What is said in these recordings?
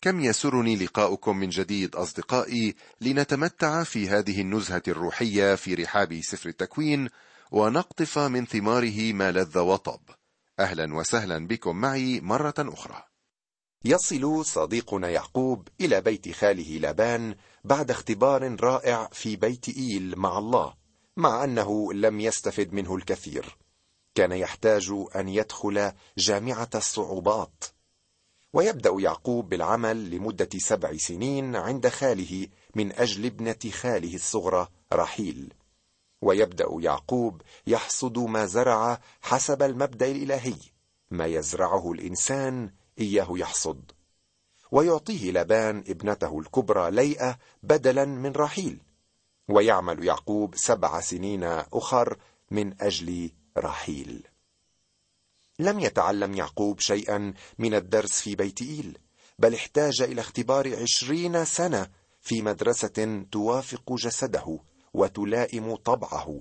كم يسرني لقاؤكم من جديد أصدقائي لنتمتع في هذه النزهة الروحية في رحاب سفر التكوين ونقطف من ثماره ما لذ وطب. أهلا وسهلا بكم معي مرة أخرى. يصل صديقنا يعقوب إلى بيت خاله لابان بعد اختبار رائع في بيت إيل مع الله مع أنه لم يستفد منه الكثير. كان يحتاج أن يدخل جامعة الصعوبات. ويبدأ يعقوب بالعمل لمدة سبع سنين عند خاله من أجل ابنة خاله الصغرى رحيل. ويبدأ يعقوب يحصد ما زرع حسب المبدأ الإلهي ما يزرعه الإنسان إياه يحصد. ويعطيه لبان ابنته الكبرى ليئة بدلا من رحيل. ويعمل يعقوب سبع سنين أخر من أجل رحيل. لم يتعلم يعقوب شيئا من الدرس في بيت إيل بل احتاج إلى اختبار عشرين سنة في مدرسة توافق جسده وتلائم طبعه.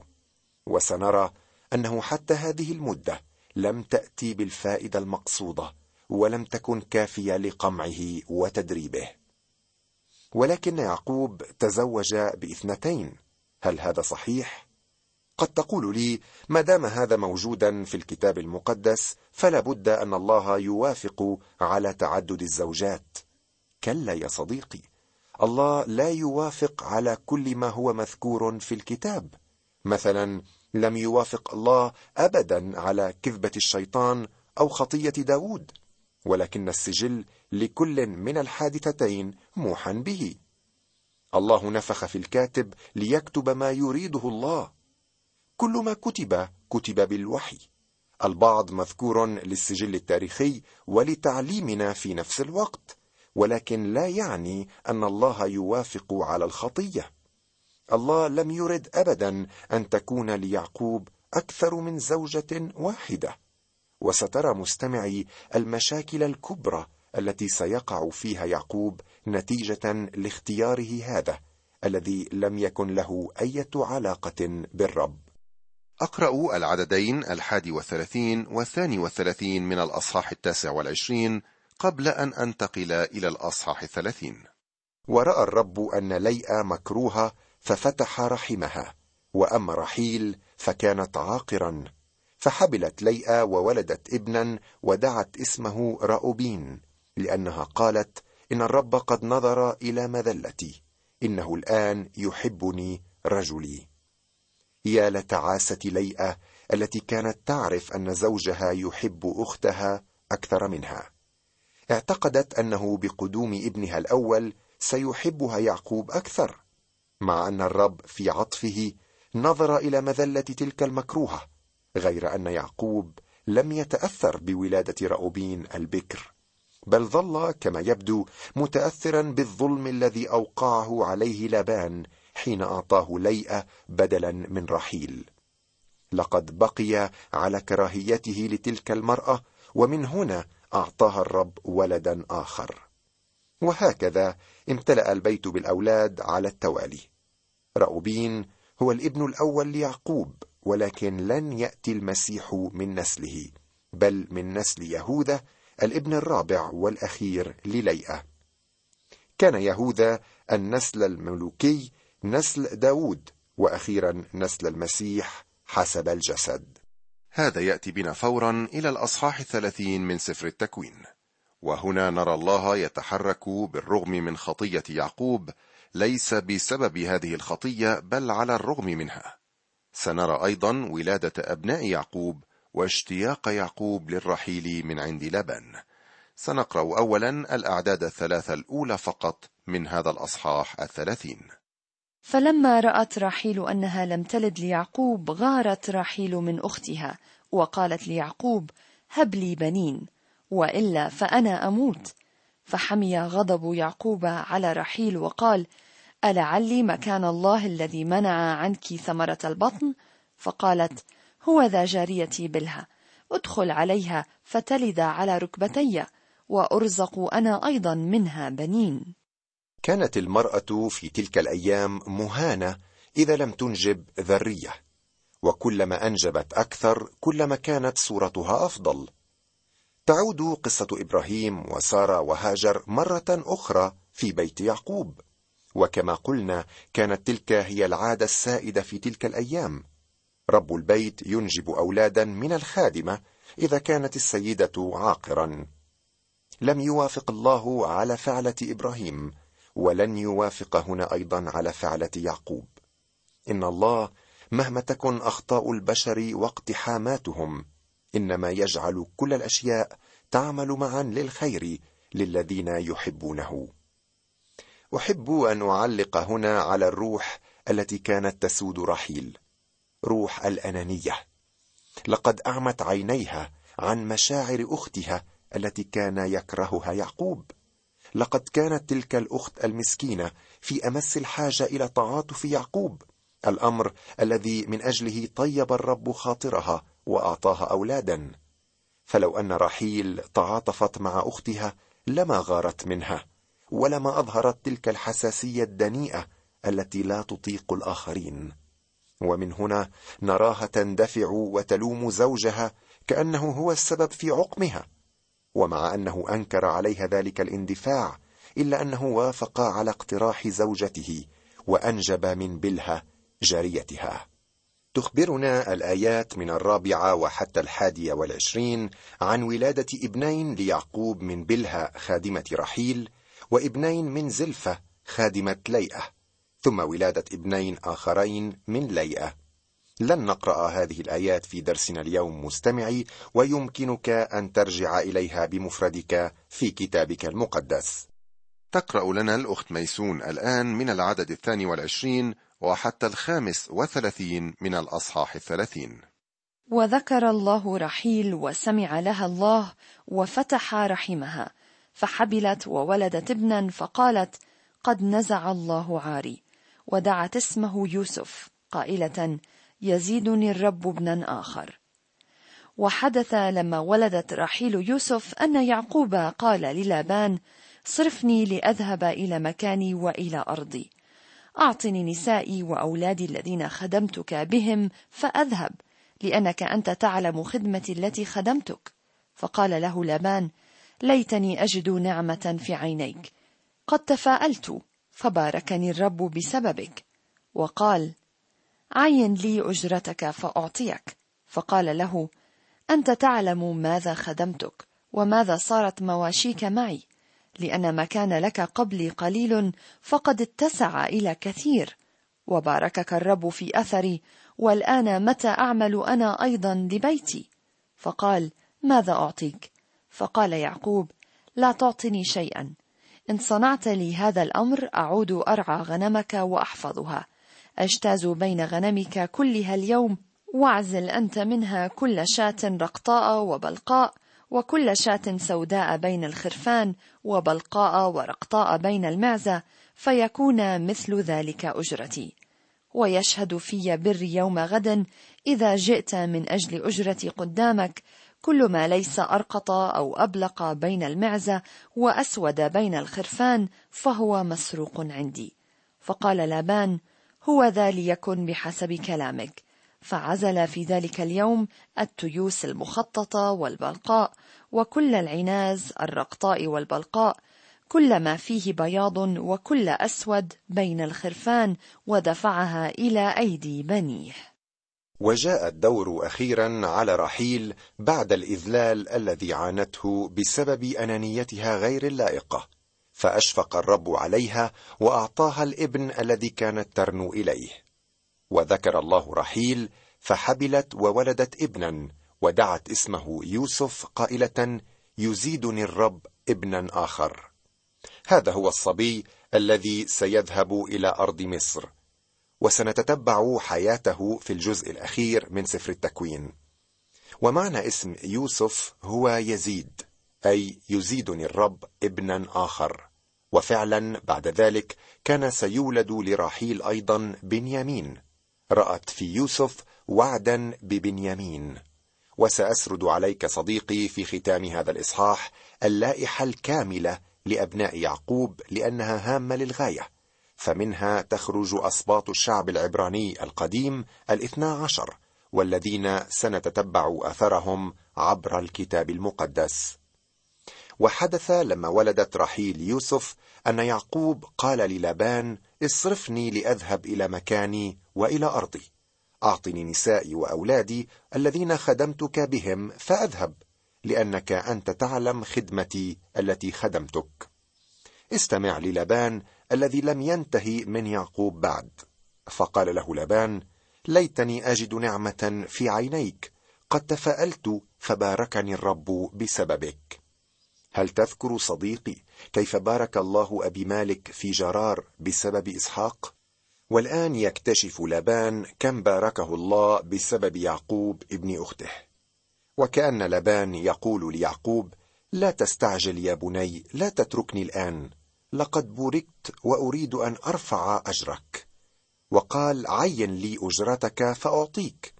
وسنرى أنه حتى هذه المدة لم تأتي بالفائدة المقصودة ولم تكن كافية لقمعه وتدريبه. ولكن يعقوب تزوج بإثنتين هل هذا صحيح؟ قد تقول لي ما دام هذا موجودا في الكتاب المقدس فلا بد أن الله يوافق على تعدد الزوجات. كلا يا صديقي الله لا يوافق على كل ما هو مذكور في الكتاب. مثلا لم يوافق الله ابدا على كذبة الشيطان أو خطية داود ولكن السجل لكل من الحادثتين موحى به. الله نفخ في الكاتب ليكتب ما يريده الله. كل ما كتب كتب بالوحي. البعض مذكور للسجل التاريخي ولتعليمنا في نفس الوقت ولكن لا يعني أن الله يوافق على الخطية. الله لم يرد ابدا أن تكون ليعقوب أكثر من زوجة واحدة. وسترى مستمعي المشاكل الكبرى التي سيقع فيها يعقوب نتيجة لاختياره هذا الذي لم يكن له إيه علاقة بالرب. أقرأ العددين الحادي والثلاثين والثاني والثلاثين من الأصحاح التاسع والعشرين قبل أن أنتقل إلى الأصحاح الثلاثين. ورأى الرب أن ليئة مكروهة ففتح رحمها وأما رحيل فكانت عاقرا فحبلت ليئة وولدت ابنا ودعت اسمه رأوبين لأنها قالت إن الرب قد نظر إلى مذلتي إنه الآن يحبني رجلي. يا لتعاسة ليئة التي كانت تعرف أن زوجها يحب أختها أكثر منها. اعتقدت أنه بقدوم ابنها الأول سيحبها يعقوب أكثر مع أن الرب في عطفه نظر إلى مذلة تلك المكروهة غير أن يعقوب لم يتأثر بولادة رأوبين البكر بل ظل كما يبدو متأثرا بالظلم الذي أوقعه عليه لابان حين أعطاه ليئة بدلا من رحيل. لقد بقي على كراهيته لتلك المرأة ومن هنا اعطاها الرب ولدا آخر. وهكذا امتلأ البيت بالأولاد على التوالي. راوبين هو الابن الأول ليعقوب ولكن لن يأتي المسيح من نسله بل من نسل يهوذا الابن الرابع والأخير لليئة. كان يهوذا النسل الملوكي نسل داود وأخيرا نسل المسيح حسب الجسد. هذا يأتي بنا فورا إلى الأصحاح الثلاثين من سفر التكوين. وهنا نرى الله يتحرك بالرغم من خطية يعقوب ليس بسبب هذه الخطية بل على الرغم منها. سنرى أيضا ولادة أبناء يعقوب واشتياق يعقوب للرحيل من عند لبن. سنقرأ أولا الأعداد الثلاثة الأولى فقط من هذا الأصحاح الثلاثين. فلما رأت راحيل أنها لم تلد ليعقوب غارت راحيل من أختها وقالت ليعقوب هب لي بنين وإلا فأنا أموت. فحمي غضب يعقوب على رحيل وقال ألعلي مكان الله الذي منع عنك ثمرة البطن؟ فقالت هو ذا جاريتي بلها ادخل عليها فتلد على ركبتي وأرزق أنا أيضا منها بنين. كانت المرأة في تلك الأيام مهانة إذا لم تنجب ذرية وكلما أنجبت أكثر كلما كانت صورتها أفضل. تعود قصة إبراهيم وسارة وهاجر مرة أخرى في بيت يعقوب وكما قلنا كانت تلك هي العادة السائدة في تلك الأيام. رب البيت ينجب أولادا من الخادمة إذا كانت السيدة عاقرا. لم يوافق الله على فعلة إبراهيم. ولن يوافق هنا أيضا على فعلة يعقوب. إن الله مهما تكن أخطاء البشر واقتحاماتهم إنما يجعل كل الأشياء تعمل معا للخير للذين يحبونه. أحب أن أعلق هنا على الروح التي كانت تسود رحيل روح الأنانية. لقد أعمت عينيها عن مشاعر أختها التي كان يكرهها يعقوب. لقد كانت تلك الأخت المسكينة في أمس الحاجة إلى تعاطف يعقوب الأمر الذي من أجله طيب الرب خاطرها وأعطاها أولادا. فلو أن رحيل تعاطفت مع أختها لما غارت منها ولما أظهرت تلك الحساسية الدنيئة التي لا تطيق الآخرين. ومن هنا نراها تندفع وتلوم زوجها كأنه هو السبب في عقمها. ومع أنه أنكر عليها ذلك الاندفاع إلا أنه وافق على اقتراح زوجته وأنجب من بلها جاريتها. تخبرنا الآيات من الرابعة وحتى الحادية والعشرين عن ولادة ابنين ليعقوب من بلها خادمة رحيل وابنين من زلفة خادمة ليئة ثم ولادة ابنين آخرين من ليئة. لن نقرأ هذه الآيات في درسنا اليوم مستمعي ويمكنك أن ترجع إليها بمفردك في كتابك المقدس. تقرأ لنا الأخت ميسون الآن من العدد الثاني والعشرين وحتى الخامس وثلاثين من الأصحاح الثلاثين. وذكر الله رحيل وسمع لها الله وفتح رحمها فحبلت وولدت ابنا فقالت قد نزع الله عاري ودعت اسمه يوسف قائلة يزيدني الرب ابنا آخر. وحدث لما ولدت رحيل يوسف أن يعقوب قال للابان صرفني لأذهب إلى مكاني وإلى أرضي. أعطني نسائي وأولادي الذين خدمتك بهم فأذهب لأنك أنت تعلم خدمتي التي خدمتك. فقال له لابان ليتني أجد نعمة في عينيك. قد تفاءلت فباركني الرب بسببك. وقال عين لي أجرتك فأعطيك. فقال له أنت تعلم ماذا خدمتك وماذا صارت مواشيك معي. لأن ما كان لك قبلي قليل فقد اتسع إلى كثير. وباركك الرب في أثري والآن متى أعمل أنا أيضا لبيتي؟ فقال ماذا أعطيك؟ فقال يعقوب لا تعطني شيئا. إن صنعت لي هذا الأمر أعود أرعى غنمك وأحفظها. أجتاز بين غنمك كلها اليوم واعزل أنت منها كل شاة رقطاء وبلقاء وكل شاة سوداء بين الخرفان وبلقاء ورقطاء بين المعزة فيكون مثل ذلك أجرتي. ويشهد في بر يوم غد إذا جئت من أجل أجرتي قدامك كل ما ليس أرقط أو أبلق بين المعزة وأسود بين الخرفان فهو مسروق عندي. فقال لابان هو ذا ليكن بحسب كلامك. فعزل في ذلك اليوم التيوس المخططة والبلقاء وكل العناز الرقطاء والبلقاء كل ما فيه بياض وكل أسود بين الخرفان ودفعها إلى أيدي بنيه. وجاء الدور أخيرا على رحيل بعد الإذلال الذي عانته بسبب أنانيتها غير اللائقة. فأشفق الرب عليها وأعطاها الابن الذي كانت ترنو إليه. وذكر الله رحيل فحبلت وولدت ابنا ودعت اسمه يوسف قائلة يزيدني الرب ابنا آخر هذا هو الصبي الذي سيذهب إلى أرض مصر. وسنتتبع حياته في الجزء الأخير من سفر التكوين. ومعنى اسم يوسف هو يزيد أي يزيدني الرب ابنا آخر وفعلا بعد ذلك كان سيولد لراحيل أيضا بنيامين. رأت في يوسف وعدا ببنيامين. وسأسرد عليك صديقي في ختام هذا الإصحاح اللائحة الكاملة لأبناء يعقوب لأنها هامة للغاية فمنها تخرج أسباط الشعب العبراني القديم الاثنا عشر والذين سنتتبع أثرهم عبر الكتاب المقدس. وحدث لما ولدت رحيل يوسف أن يعقوب قال للابان اصرفني لأذهب إلى مكاني وإلى أرضي. أعطني نسائي وأولادي الذين خدمتك بهم فأذهب لأنك أنت تعلم خدمتي التي خدمتك. استمع للبان الذي لم ينتهي من يعقوب بعد. فقال له لبان ليتني أجد نعمة في عينيك قد تفاءلت فباركني الرب بسببك. هل تذكر صديقي كيف بارك الله أبي مالك في جرار بسبب إسحاق؟ والآن يكتشف لبان كم باركه الله بسبب يعقوب ابن أخته. وكأن لبان يقول ليعقوب لا تستعجل يا بني لا تتركني الآن. لقد بوركت وأريد أن أرفع أجرك. وقال عين لي أجرتك فأعطيك.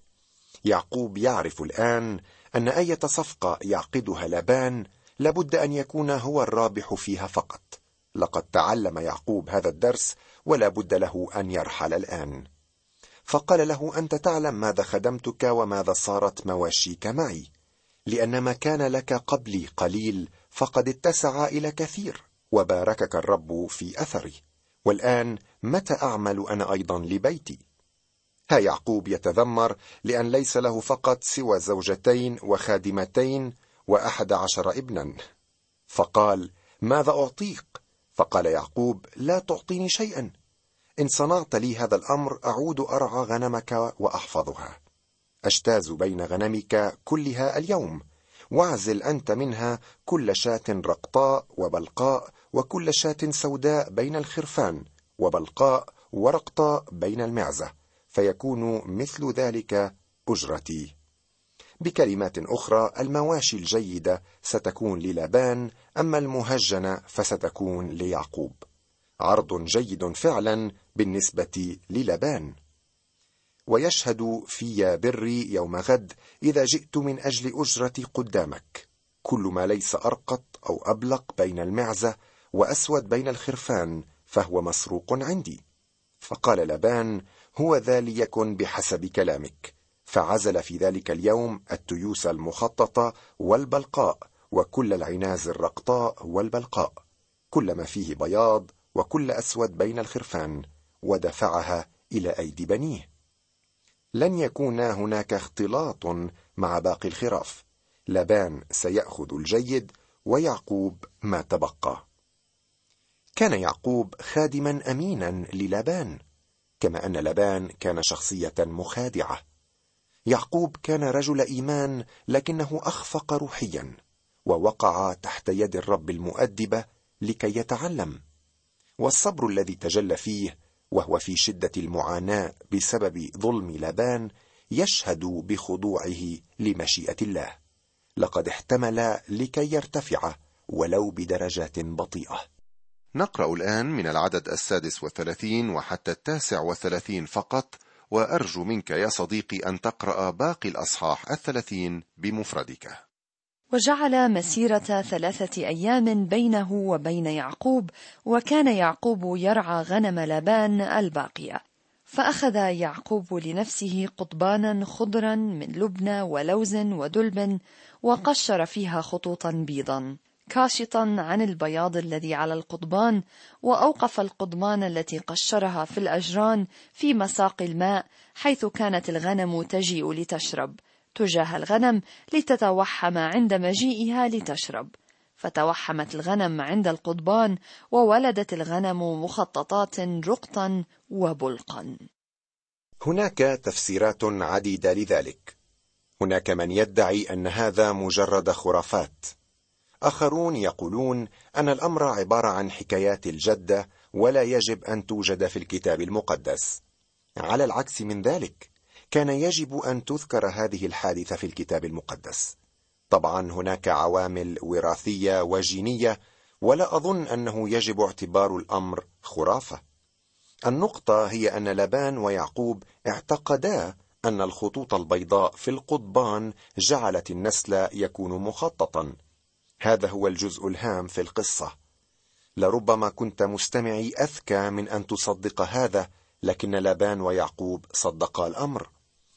يعقوب يعرف الآن أن أية صفقة يعقدها لبان لابد أن يكون هو الرابح فيها فقط. لقد تعلم يعقوب هذا الدرس ولا بد له أن يرحل الآن. فقال له أنت تعلم ماذا خدمتك وماذا صارت مواشيك معي؟ لأن ما كان لك قبلي قليل فقد اتسع إلى كثير وباركك الرب في أثري. والآن متى أعمل أنا أيضا لبيتي؟ ها يعقوب يتذمر لأن ليس له فقط سوى زوجتين وخادمتين وأحد عشر ابنا. فقال ماذا أعطيك؟ فقال يعقوب لا تعطيني شيئا. إن صنعت لي هذا الأمر أعود أرعى غنمك وأحفظها. أجتاز بين غنمك كلها اليوم. واعزل أنت منها كل شاة رقطاء وبلقاء وكل شاة سوداء بين الخرفان وبلقاء ورقطاء بين المعزة. فيكون مثل ذلك أجرتي. بكلمات أخرى المواشي الجيدة ستكون للابان أما المهجنة فستكون ليعقوب. عرض جيد فعلا بالنسبة للبان. ويشهد في بري يوم غد إذا جئت من أجل اجرتي قدامك. كل ما ليس أرقط أو أبلق بين المعزة وأسود بين الخرفان فهو مسروق عندي. فقال لبان هو ذا ليكن بحسب كلامك. فعزل في ذلك اليوم التيوس المخططة والبلقاء وكل العناز الرقطاء والبلقاء. كل ما فيه بياض وكل أسود بين الخرفان ودفعها إلى أيدي بنيه. لن يكون هناك اختلاط مع باقي الخراف. لبان سيأخذ الجيد ويعقوب ما تبقى. كان يعقوب خادما أمينا للبان كما أن لبان كان شخصية مخادعة. يعقوب كان رجل إيمان لكنه أخفق روحيا ووقع تحت يد الرب المؤدبه لكي يتعلم. والصبر الذي تجلى فيه وهو في شدة المعاناة بسبب ظلم لبان يشهد بخضوعه لمشيئة الله. لقد احتمل لكي يرتفع ولو بدرجات بطيئة. نقرأ الآن من العدد السادس والثلاثين وحتى التاسع والثلاثين فقط وأرجو منك يا صديقي أن تقرأ باقي الأصحاح الثلاثين بمفردك وجعل مسيرة ثلاثة أيام بينه وبين يعقوب، وكان يعقوب يرعى غنم لبان الباقية. فأخذ يعقوب لنفسه قضبانا خضرا من لبنى ولوز ودلب، وقشر فيها خطوطا بيضا. كاشطا عن البياض الذي على القضبان وأوقف القضبان التي قشرها في الأجران في مساق الماء حيث كانت الغنم تجيء لتشرب. تجاه الغنم لتتوحم عند مجيئها لتشرب. فتوحمت الغنم عند القضبان وولدت الغنم مخططات رقطا وبلقا. هناك تفسيرات عديدة لذلك. هناك من يدعي أن هذا مجرد خرافات. آخرون يقولون أن الأمر عبارة عن حكايات الجده ولا يجب أن توجد في الكتاب المقدس. على العكس من ذلك كان يجب أن تذكر هذه الحادثة في الكتاب المقدس. طبعا هناك عوامل وراثية وجينية ولا أظن أنه يجب اعتبار الأمر خرافة. النقطة هي أن لبان ويعقوب اعتقدا أن الخطوط البيضاء في القضبان جعلت النسل يكون مخططا. هذا هو الجزء الهام في القصة. لربما كنت مستمعي أذكى من أن تصدق هذا لكن لابان ويعقوب صدقا الأمر.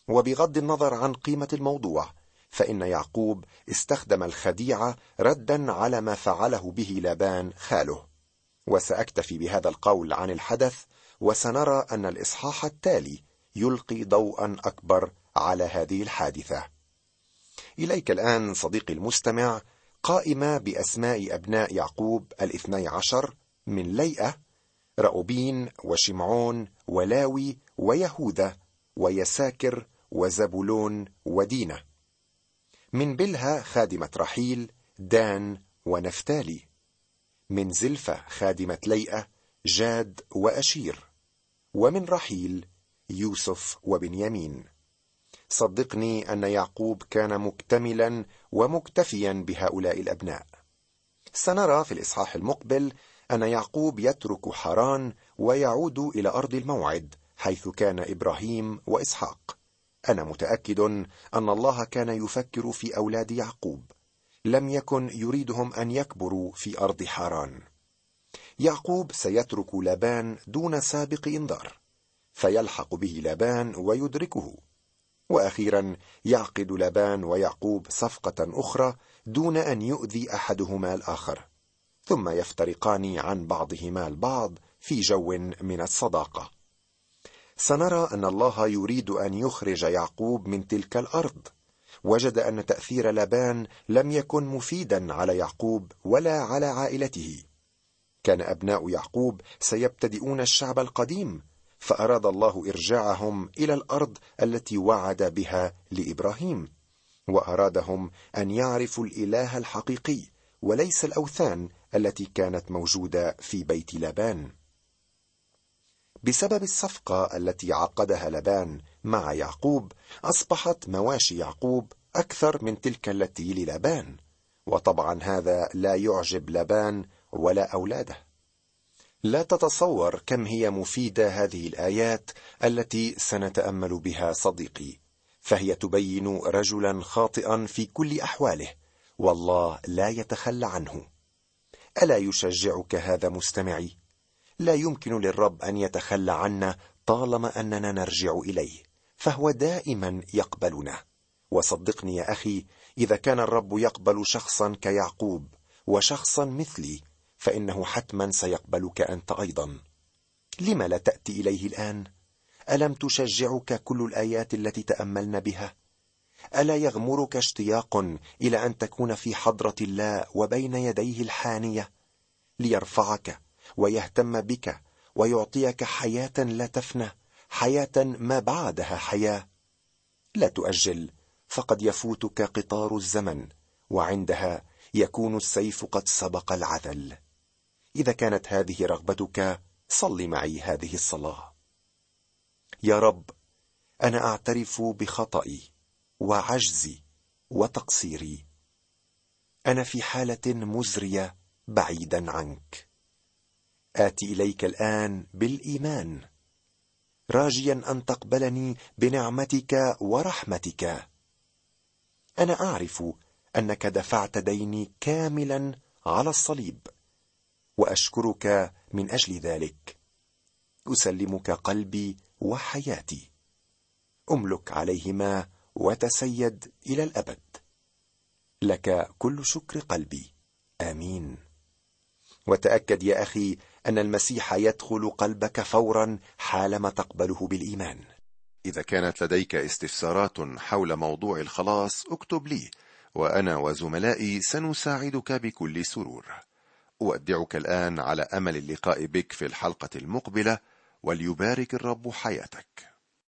وبغض النظر عن قيمة الموضوع فإن يعقوب استخدم الخديعه ردا على ما فعله به لابان خاله. وسأكتفي بهذا القول عن الحدث وسنرى أن الإصحاح التالي يلقي ضوءا أكبر على هذه الحادثة. إليك الآن صديقي المستمع قائمة بأسماء أبناء يعقوب الاثني عشر من ليئة رأوبين وشمعون ولاوي ويهوذا ويساكر وزبولون ودينة. من بلها خادمة رحيل دان ونفتالي. من زلفة خادمة ليئة جاد وأشير. ومن رحيل يوسف وبنيامين. صدقني أن يعقوب كان مكتملا ومكتفيا بهؤلاء الأبناء. سنرى في الإصحاح المقبل أن يعقوب يترك حران ويعود إلى أرض الموعد حيث كان إبراهيم وإسحاق. أنا متأكد أن الله كان يفكر في أولاد يعقوب. لم يكن يريدهم أن يكبروا في أرض حاران. يعقوب سيترك لابان دون سابق إنذار فيلحق به لابان ويدركه. وأخيرا يعقد لابان ويعقوب صفقة أخرى دون أن يؤذي أحدهما الآخر ثم يفترقان عن بعضهما البعض في جو من الصداقة. سنرى أن الله يريد أن يخرج يعقوب من تلك الأرض. وجد أن تأثير لابان لم يكن مفيدا على يعقوب ولا على عائلته. كان أبناء يعقوب سيبتدئون الشعب القديم فأراد الله إرجاعهم إلى الأرض التي وعد بها لإبراهيم وأرادهم أن يعرفوا الإله الحقيقي وليس الأوثان التي كانت موجودة في بيت لابان بسبب الصفقة التي عقدها لبان مع يعقوب أصبحت مواشي يعقوب أكثر من تلك التي للابان وطبعا هذا لا يعجب لبان ولا أولاده. لا تتصور كم هي مفيدة هذه الآيات التي سنتأمل بها صديقي. فهي تبين رجلا خاطئا في كل أحواله والله لا يتخلى عنه. ألا يشجعك هذا مستمعي؟ لا يمكن للرب أن يتخلى عنا طالما أننا نرجع إليه فهو دائما يقبلنا. وصدقني يا أخي إذا كان الرب يقبل شخصا كيعقوب وشخصا مثلي فإنه حتما سيقبلك أنت أيضا. لم لا تأتي إليه الآن؟ ألم تشجعك كل الآيات التي تاملنا بها؟ ألا يغمرك اشتياق إلى أن تكون في حضرة الله وبين يديه الحانية؟ ليرفعك ويهتم بك ويعطيك حياة لا تفنى حياة ما بعدها حياة. لا تؤجل فقد يفوتك قطار الزمن وعندها يكون السيف قد سبق العذل. إذا كانت هذه رغبتك صل معي هذه الصلاة. يا رب أنا أعترف بخطئي وعجزي وتقصيري. أنا في حالة مزرية بعيدا عنك. آتي إليك الآن بالإيمان. راجيا أن تقبلني بنعمتك ورحمتك. أنا أعرف أنك دفعت ديني كاملا على الصليب. وأشكرك من أجل ذلك. أسلمك قلبي وحياتي. أملك عليهما وتسيد إلى الأبد. لك كل شكر قلبي. آمين. وتأكد يا أخي أن المسيح يدخل قلبك فورا حالما تقبله بالإيمان. إذا كانت لديك استفسارات حول موضوع الخلاص اكتب لي وأنا وزملائي سنساعدك بكل سرور. أودعك الآن على أمل اللقاء بك في الحلقة المقبلة وليبارك الرب حياتك.